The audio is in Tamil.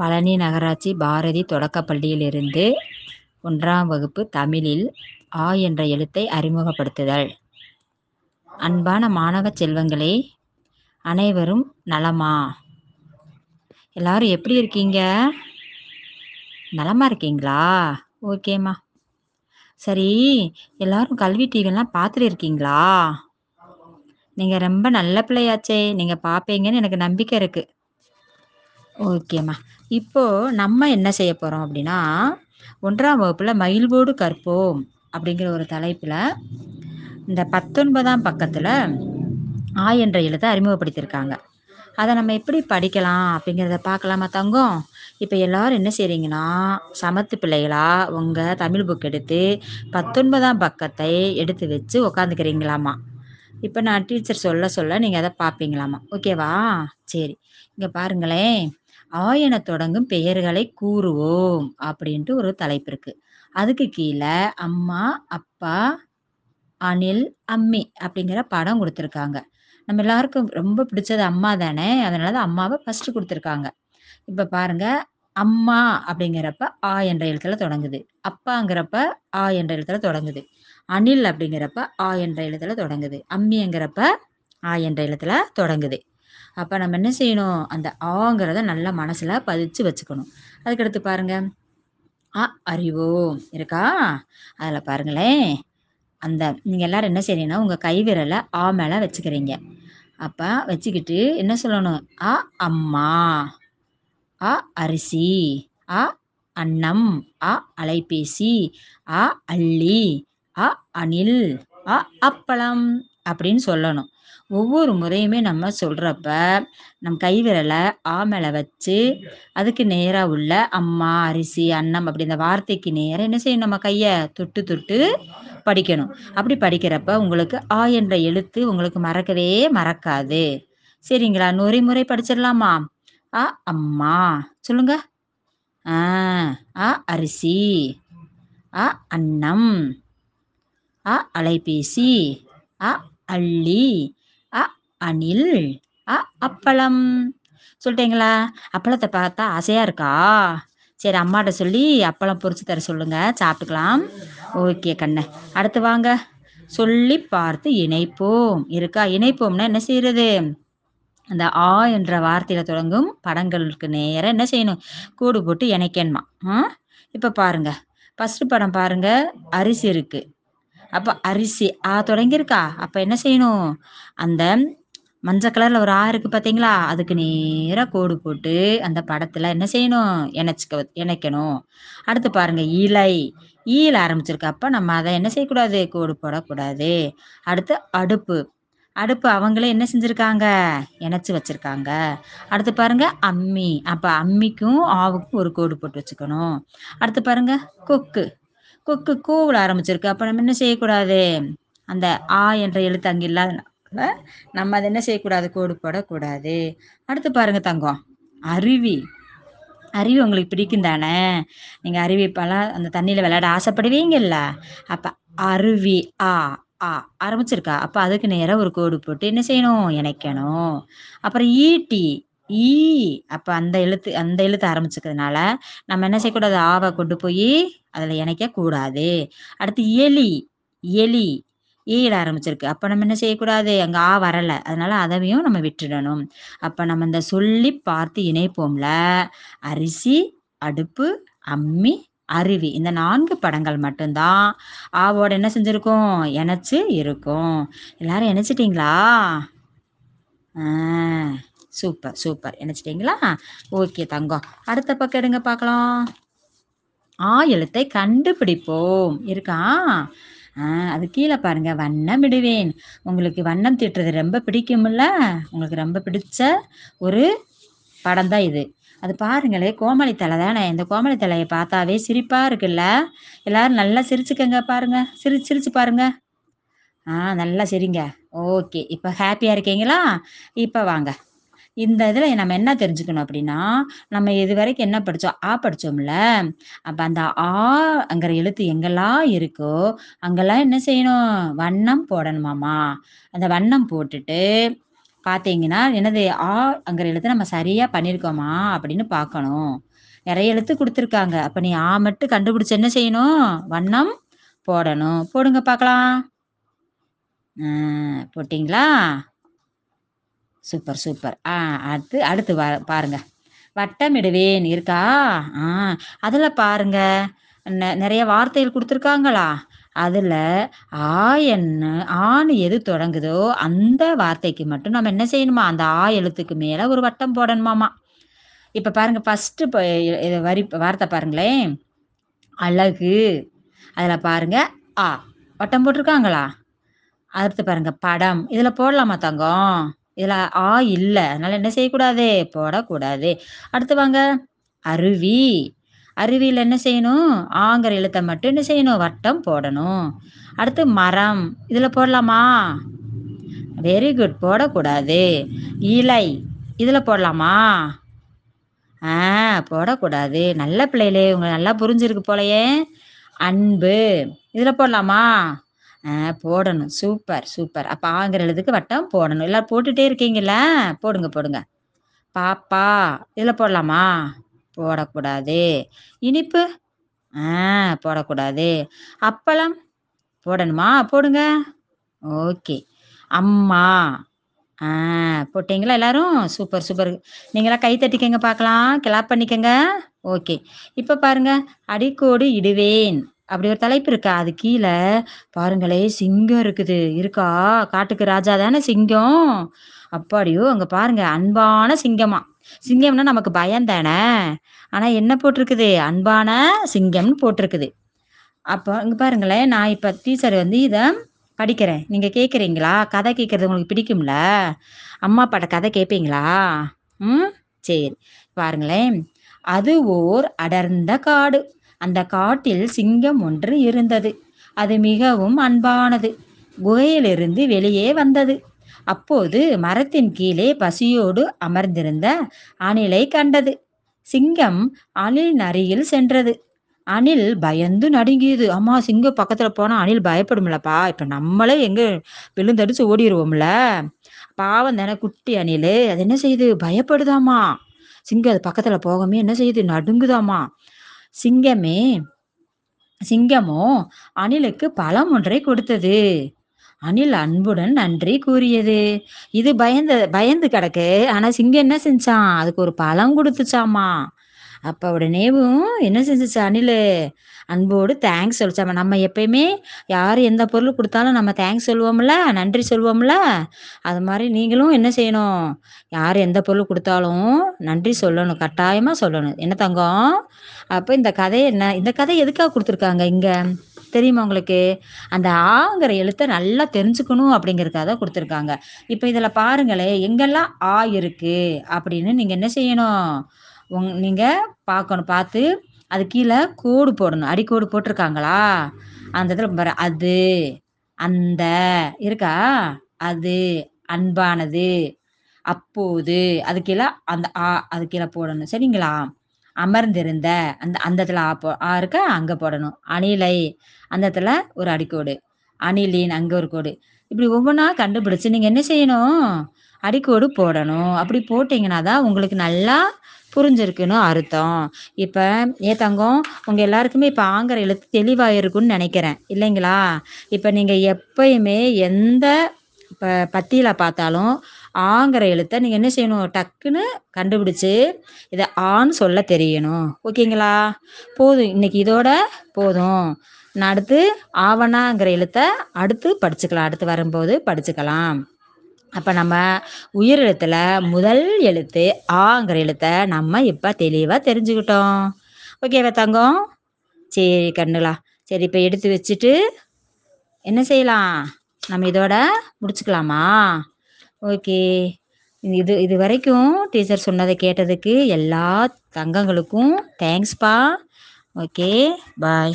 பழனி நகராட்சி பாரதி தொடக்கப்பள்ளியிலிருந்து ஒன்றாம் வகுப்பு தமிழில் ஆ என்ற எழுத்தை அறிமுகப்படுத்துதல். அன்பான மாணவ செல்வங்களே அனைவரும் நலமா? எல்லாரும் எப்படி இருக்கீங்க? நலமா இருக்கீங்களா? ஓகேம்மா சரி எல்லாரும் கல்வி டிவிலாம் பார்த்துட்டு இருக்கீங்களா? நீங்கள் ரொம்ப நல்ல பிள்ளையாச்சே. நீங்கள் பார்ப்பீங்கன்னு எனக்கு நம்பிக்கை இருக்குது ஓகேம்மா இப்போ நம்ம என்ன செய்ய போறோம் அப்படின்னா ஒன்றாம் வகுப்பில் மயில்வோடு கற்போம் அப்படிங்கிற ஒரு தலைப்பில் இந்த பத்தொன்பதாம் பக்கத்தில் ஆ என்ற எழுத்தை அறிமுகப்படுத்தியிருக்காங்க. அதை நம்ம எப்படி படிக்கலாம் அப்படிங்கிறத பார்க்கலாமா தங்கம்? இப்போ எல்லாரும் என்ன செய்கிறீங்கன்னா சமத்து பிள்ளைகளா உங்கள் தமிழ் புக் எடுத்து பத்தொன்பதாம் பக்கத்தை எடுத்து வச்சு உக்காந்துக்கிறீங்களாமா? இப்போ நான் டீச்சர் சொல்ல சொல்ல நீங்கள் அதை பார்ப்பீங்களாமா? ஓகேவா சரி. இங்கே பாருங்களேன். ஆயன தொடங்கும் பெயர்களை கூறுவோம் அப்படின்ட்டு ஒரு தலைப்பு இருக்கு. அதுக்கு கீழே அம்மா அப்பா அனில் அம்மி அப்படிங்கிற படம் கொடுத்துருக்காங்க. நம்ம எல்லாருக்கும் ரொம்ப பிடிச்சது அம்மா தானே அதனால தான் அம்மாவை ஃபர்ஸ்ட் கொடுத்துருக்காங்க. இப்போ பாருங்க அம்மா அப்படிங்கிறப்ப ஆ என்ற எழுத்துல தொடங்குது. அப்பாங்கிறப்ப ஆ என்ற எழுத்துல தொடங்குது. அனில் அப்படிங்கிறப்ப ஆ என்ற எழுத்துல தொடங்குது. அம்மிங்கிறப்ப ஆ என்ற எழுத்துல தொடங்குது. அப்போ நம்ம என்ன செய்யணும்? அந்த ஆங்கிறத நல்லா மனசில் பதிச்சு வச்சுக்கணும். அதுக்கடுத்து பாருங்க. ஆ அறிவோ இருக்கா? அதில் பாருங்களேன். அந்த நீங்கள் எல்லாரும் என்ன செய்றீங்கன்னா உங்கள் கை விரலை ஆ மேலே வச்சுக்கிறீங்க. அப்போ வச்சுக்கிட்டு என்ன சொல்லணும்? ஆ அம்மா. ஆ அரிசி. ஆ அன்னம். ஆ அலைபேசி. ஆ அள்ளி ஆ அணில். ஆ அப்பளம். அப்படின்னு சொல்லணும். ஒவ்வொரு முறையுமே நம்ம சொல்கிறப்ப நம் கை விரலை ஆ மேலே வச்சு அதுக்கு நேராக உள்ள அம்மா அரிசி அன்னம் அப்படி இந்த வார்த்தைக்கு நேராக என்ன செய்யணும்? நம்ம கையை தொட்டு தொட்டு படிக்கணும். அப்படி படிக்கிறப்ப உங்களுக்கு ஆ என்ற எழுத்து உங்களுக்கு மறக்கவே மறக்காது. சரிங்களா? நொறி முறை படிச்சிடலாமா? ஆ அம்மா. சொல்லுங்க. ஆ ஆ அரிசி. ஆ அன்னம். ஆ அலைபேசி. அ அள்ளி அ அணில் அ அப்பளம். சொல்லிட்டீங்களா? அப்பளத்தை பார்த்தா ஆசையாக இருக்கா? சரி அம்மாட்ட சொல்லி அப்பளம் பொரிச்சு தர சொல்லுங்க. சாப்பிட்டுக்கலாம். ஓகே கண்ணு. அடுத்து வாங்க. சொல்லி பார்த்து இணைப்போம். இருக்கா? இணைப்போம்னா என்ன செய்யறது? அந்த ஆ என்ற வார்த்தையில தொடங்கும் படங்களுக்கு நேராக என்ன செய்யணும்? கூடு போட்டு இணைக்கணுமா? ஆ? இப்போ பாருங்க. ஃபர்ஸ்ட் படம் பாருங்க. அரிசி இருக்கு. அப்போ அரிசி ஆ தொடங்கியிருக்கா? அப்போ என்ன செய்யணும்? அந்த மஞ்சள் கலரில் ஒரு ஆ இருக்குது பார்த்தீங்களா அதுக்கு நேராக கோடு போட்டு அந்த படத்தில் என்ன செய்யணும்? இணைச்சிக்க இணைக்கணும் அடுத்து பாருங்க இலை. ஈல ஆரம்பிச்சிருக்கு. நம்ம அதை என்ன செய்யக்கூடாது? கோடு போடக்கூடாது. அடுத்து அடுப்பு. அடுப்பு அவங்களே என்ன செஞ்சுருக்காங்க? இணைச்சி வச்சுருக்காங்க. அடுத்து பாருங்க அம்மி. அப்போ அம்மிக்கும் ஆவுக்கும் ஒரு கோடு போட்டு வச்சுக்கணும். அடுத்து பாருங்க கொக்கு. கொக்கு கூவில் ஆரம்பிச்சிருக்கு. அப்போ நம்ம என்ன செய்யக்கூடாது? அந்த ஆ என்ற எழுத்து அங்கே இல்லாதனால நம்ம அதை என்ன செய்யக்கூடாது? கோடு போடக்கூடாது. அடுத்து பாருங்க தங்கம். அருவி. அருவி உங்களுக்கு பிடிக்கும் தானே? நீங்கள் அருவி இப்போல்லாம் அந்த தண்ணியில் விளையாட ஆசைப்படுவீங்கல்ல? அப்போ அருவி ஆ ஆ ஆரம்பிச்சிருக்கா. அப்போ அதுக்கு நேராக ஒரு கோடு போட்டு என்ன செய்யணும்? இணைக்கணும். அப்புறம் ஈட்டி. ஈ. அப்போ அந்த எழுத்து அந்த எழுத்து ஆரம்பிச்சுக்கிறதுனால நம்ம என்ன செய்யக்கூடாது? ஆவை கொண்டு போய் அதில் இணைக்க கூடாது. அடுத்து எலி எலி ஈட ஆரம்பிச்சிருக்கு. அப்போ நம்ம என்ன செய்யக்கூடாது? அங்க ஆ வரலை. அதனால அதையும் நம்ம விட்டுடணும். அப்போ நம்ம இந்த சொல்லி பார்த்து இணைப்போம்ல. அரிசி அடுப்பு அம்மி அருவி. இந்த நான்கு படங்கள் மட்டும்தான் ஆவோட என்ன செஞ்சுருக்கோம்? இணைச்சு இருக்கும். எல்லாரும் இணைச்சிட்டிங்களா? ஆ. சூப்பர் சூப்பர் நினச்சிட்டிங்களா ஓகே தங்கம். அடுத்த பக்கம் எடுங்க பார்க்கலாம். ஆ எழுத்தை கண்டுபிடிப்போம். இருக்கா? அது கீழே பாருங்க. வண்ணம் விடுவேன் உங்களுக்கு வண்ணம் தீட்டுறது ரொம்ப பிடிக்கும்ல? உங்களுக்கு ரொம்ப பிடிச்ச ஒரு படம் தான் இது. அது பாருங்களே கோமளி தலை தானே? இந்த கோமளி தலையை பார்த்தாவே சிரிப்பாக இருக்குல்ல? எல்லாரும் நல்லா சிரிச்சுக்கங்க பாருங்க. சிரி சிரிச்சு பாருங்க. ஆ நல்லா சரிங்க. ஓகே இப்போ ஹாப்பியாக இருக்கீங்களா? இப்போ வாங்க. இந்த இதில் நம்ம என்ன தெரிஞ்சுக்கணும் அப்படின்னா நம்ம இது வரைக்கும் என்ன படித்தோம் ஆ படித்தோம்ல அப்போ அந்த ஆங்கிற எழுத்து எங்கெல்லாம் இருக்கோ அங்கெல்லாம் என்ன செய்யணும்? வண்ணம் போடணுமாமா. அந்த வண்ணம் போட்டுட்டு பார்த்தீங்கன்னா என்னது? ஆ அங்கிற எழுத்து நம்ம சரியாக பண்ணியிருக்கோமா அப்படின்னு பார்க்கணும் நிறைய எழுத்து கொடுத்துருக்காங்க. அப்போ நீ ஆ மட்டும் கண்டுபிடிச்சு என்ன செய்யணும்? வண்ணம் போடணும். போடுங்க பார்க்கலாம் போட்டிங்களா? சூப்பர் சூப்பர் ஆ அடுத்து அடுத்து வ பாருங்க. வட்டமிடுவேன் இருக்கா? ஆ அதில் பாருங்க. நிறைய வார்த்தைகள் கொடுத்துருக்காங்களா? அதில் ஆ என்ன ஆண் எது தொடங்குதோ அந்த வார்த்தைக்கு மட்டும் நம்ம என்ன செய்யணுமா? அந்த ஆ எழுத்துக்கு மேலே ஒரு வட்டம் போடணுமாமா. இப்போ பாருங்கள் ஃபஸ்ட்டு வரி வார்த்தை பாருங்களேன். அழகு. அதில் பாருங்கள் ஆ. வட்டம் போட்டிருக்காங்களா? அடுத்து பாருங்கள் படம். இதில் போடலாமா தங்கம்? இதில் ஆ இல்லை. அதனால என்ன செய்யக்கூடாது? போடக்கூடாது. அடுத்து வாங்க. அருவி. அருவியில் என்ன செய்யணும்? ஆங்கிற எழுத்தை மட்டும் என்ன செய்யணும்? வட்டம் போடணும். அடுத்து மரம். இதில் போடலாமா? வெரி குட் போடக்கூடாது. இலை. இதில் போடலாமா? ஆ போடக்கூடாது. நல்ல பிள்ளைகளே உங்களுக்கு நல்லா புரிஞ்சிருக்கு போலையே. அன்பு. இதில் போடலாமா? போடணும். Super super. அப்போ ஆங்கிற எழுதுக்கு வட்டம் போடணும். எல்லாரும் போட்டுகிட்டே இருக்கீங்கள போடுங்க போடுங்க. பாப்பா இதில் போடலாமா? போடக்கூடாது. இனிப்பு? ஆ போடக்கூடாது. அப்பளம்? போடணுமா? போடுங்க. ஓகே. அம்மா. ஆ போட்டிங்களா எல்லாரும்? Super super. நீங்களாம் கை தட்டிக்கங்க பார்க்கலாம் கிளாப் பண்ணிக்கங்க. ஓகே. இப்போ பாருங்க. அடிக்கோடு இடுவேன். அப்படி ஒரு தலைப்பு இருக்கா. அது கீழே பாருங்களே சிங்கம் இருக்குது. இருக்கா? காட்டுக்கு ராஜா தானே சிங்கம்? அப்பாடியோ அங்கே பாருங்க அன்பான சிங்கமா. சிங்கம்னா நமக்கு பயம் தானே? ஆனால் என்ன போட்டிருக்குது? அன்பான சிங்கம்னு போட்டிருக்குது. அப்போ இங்க பாருங்களேன் நான் இப்போ டீச்சர் வந்து இதை படிக்கிறேன். நீங்கள் கேட்குறீங்களா கதை கேட்குறது உங்களுக்கு பிடிக்கும்ல? அம்மா அப்பாட்ட கதை கேட்பீங்களா ம்? சரி. பாருங்களேன். அது ஓர் அடர்ந்த காடு. அந்த காட்டில் சிங்கம் ஒன்று இருந்தது. அது மிகவும் அன்பானது. குகையிலிருந்து வெளியே வந்தது. அப்போது மரத்தின் கீழே பசியோடு அமர்ந்திருந்த அணிலை கண்டது. சிங்கம் அணில் அருகில் சென்றது. அணில் பயந்து நடுங்கியது. அம்மா சிங்கம் பக்கத்தில் போனால் அணில் பயப்படும்லப்பா. இப்போ நம்மளே எங்கே விழுந்தடிச்சு ஓடிடுவோம்ல பாவம் தானே குட்டி அணில். அது என்ன செய்யுது பயப்படுதாமா. சிங்கம் அது பக்கத்தில் போகாமே என்ன செய்யுது நடுங்குதாமா. சிங்கமே சிங்கமோ அணிலுக்கு பழம் ஒன்றை கொடுத்தது. அணில் அன்புடன் நன்றி கூறியது. இது பயந்து பயந்து கிடக்கு. ஆனா சிங்கம் என்ன செஞ்சான்? அதுக்கு ஒரு பழம் கொடுத்துச்சாமா? அப்ப உடனேவும் என்ன செஞ்சுச்சு அணில்? அன்போடு தேங்க்ஸ் சொல்லிச்சாமா? நம்ம எப்பயுமே யார் எந்த பொருள் கொடுத்தாலும் நம்ம தேங்க்ஸ் சொல்லுவோம்ல நன்றி சொல்லுவோம்ல அது மாதிரி நீங்களும் என்ன செய்யணும்? யார் எந்த பொருள் கொடுத்தாலும் நன்றி சொல்லணும் கட்டாயமாக சொல்லணும். என்ன தங்கம்? அப்போ இந்த கதை என்ன? இந்த கதை எதுக்காக கொடுத்துருக்காங்க இங்கே? தெரியுமா உங்களுக்கு? அந்த ஆங்கிற எழுத்தை நல்லா தெரிஞ்சுக்கணும் அப்படிங்கிறக்காக தான் கொடுத்துருக்காங்க. இப்போ இதில் பாருங்களேன் எங்கெல்லாம் ஆ இருக்குது அப்படின்னு நீங்கள் என்ன செய்யணும்? உங் நீங்கள் பார்க்கணும் பார்த்து அது கீழே கோடு போடணும். அடிக்கோடு போட்டிருக்காங்களா? அந்த இதில் பாரு அது அந்த இருக்கா? அது அன்பானது அப்போது அது கீழே அந்த ஆ அது கீழே போடணும். சரிங்களா? அமர்ந்திருந்த அந்த அந்த இடத்துல ஆ போ ஆ இருக்க அங்கே போடணும். அணிலை அந்த இடத்துல ஒரு அடிக்கோடு. அணிலின் அங்கே ஒரு கோடு. இப்படி ஒவ்வொன்றா கண்டுபிடிச்சு நீங்கள் என்ன செய்யணும்? அடிக்கோடு போடணும். அப்படி போட்டிங்கன்னா தான் உங்களுக்கு நல்லா புரிஞ்சிருக்குன்னு அர்த்தம். இப்போ ஏ தங்கம் உங்கள் எல்லாருக்குமே இப்போ ஆங்கிற எழுத்து தெளிவாக இருக்குன்னு நினைக்கிறேன். இல்லைங்களா? இப்போ நீங்கள் எப்பயுமே எந்த இப்போ பத்தியில் பார்த்தாலும் ஆங்கிற எழுத்தை நீங்கள் என்ன செய்யணும்? டக்குன்னு கண்டுபிடிச்சி இதை ஆன்னு சொல்ல தெரியணும். ஓகேங்களா? போதும். இன்னைக்கு இதோட போதும். நான் அடுத்து ஆவணாங்கிற எழுத்தை அடுத்து படிச்சுக்கலாம். அடுத்து வரும்போது படிச்சுக்கலாம். அப்போ நம்ம உயிர் எழுத்தில் முதல் எழுத்து ஆங்கிற எழுத்தை நம்ம இப்போ தெளிவாக தெரிஞ்சுக்கிட்டோம். ஓகேவா தங்கம்? சரி கண்ணுலா சரி இப்போ எடுத்து வச்சுட்டு என்ன செய்யலாம்? நம்ம இதோட முடிச்சுக்கலாமா? ஓகே. இது இது வரைக்கும் டீச்சர் சொன்னதை கேட்டதுக்கு எல்லா தங்கங்களுக்கும் தேங்க்ஸ்ப்பா ஓகே பாய்.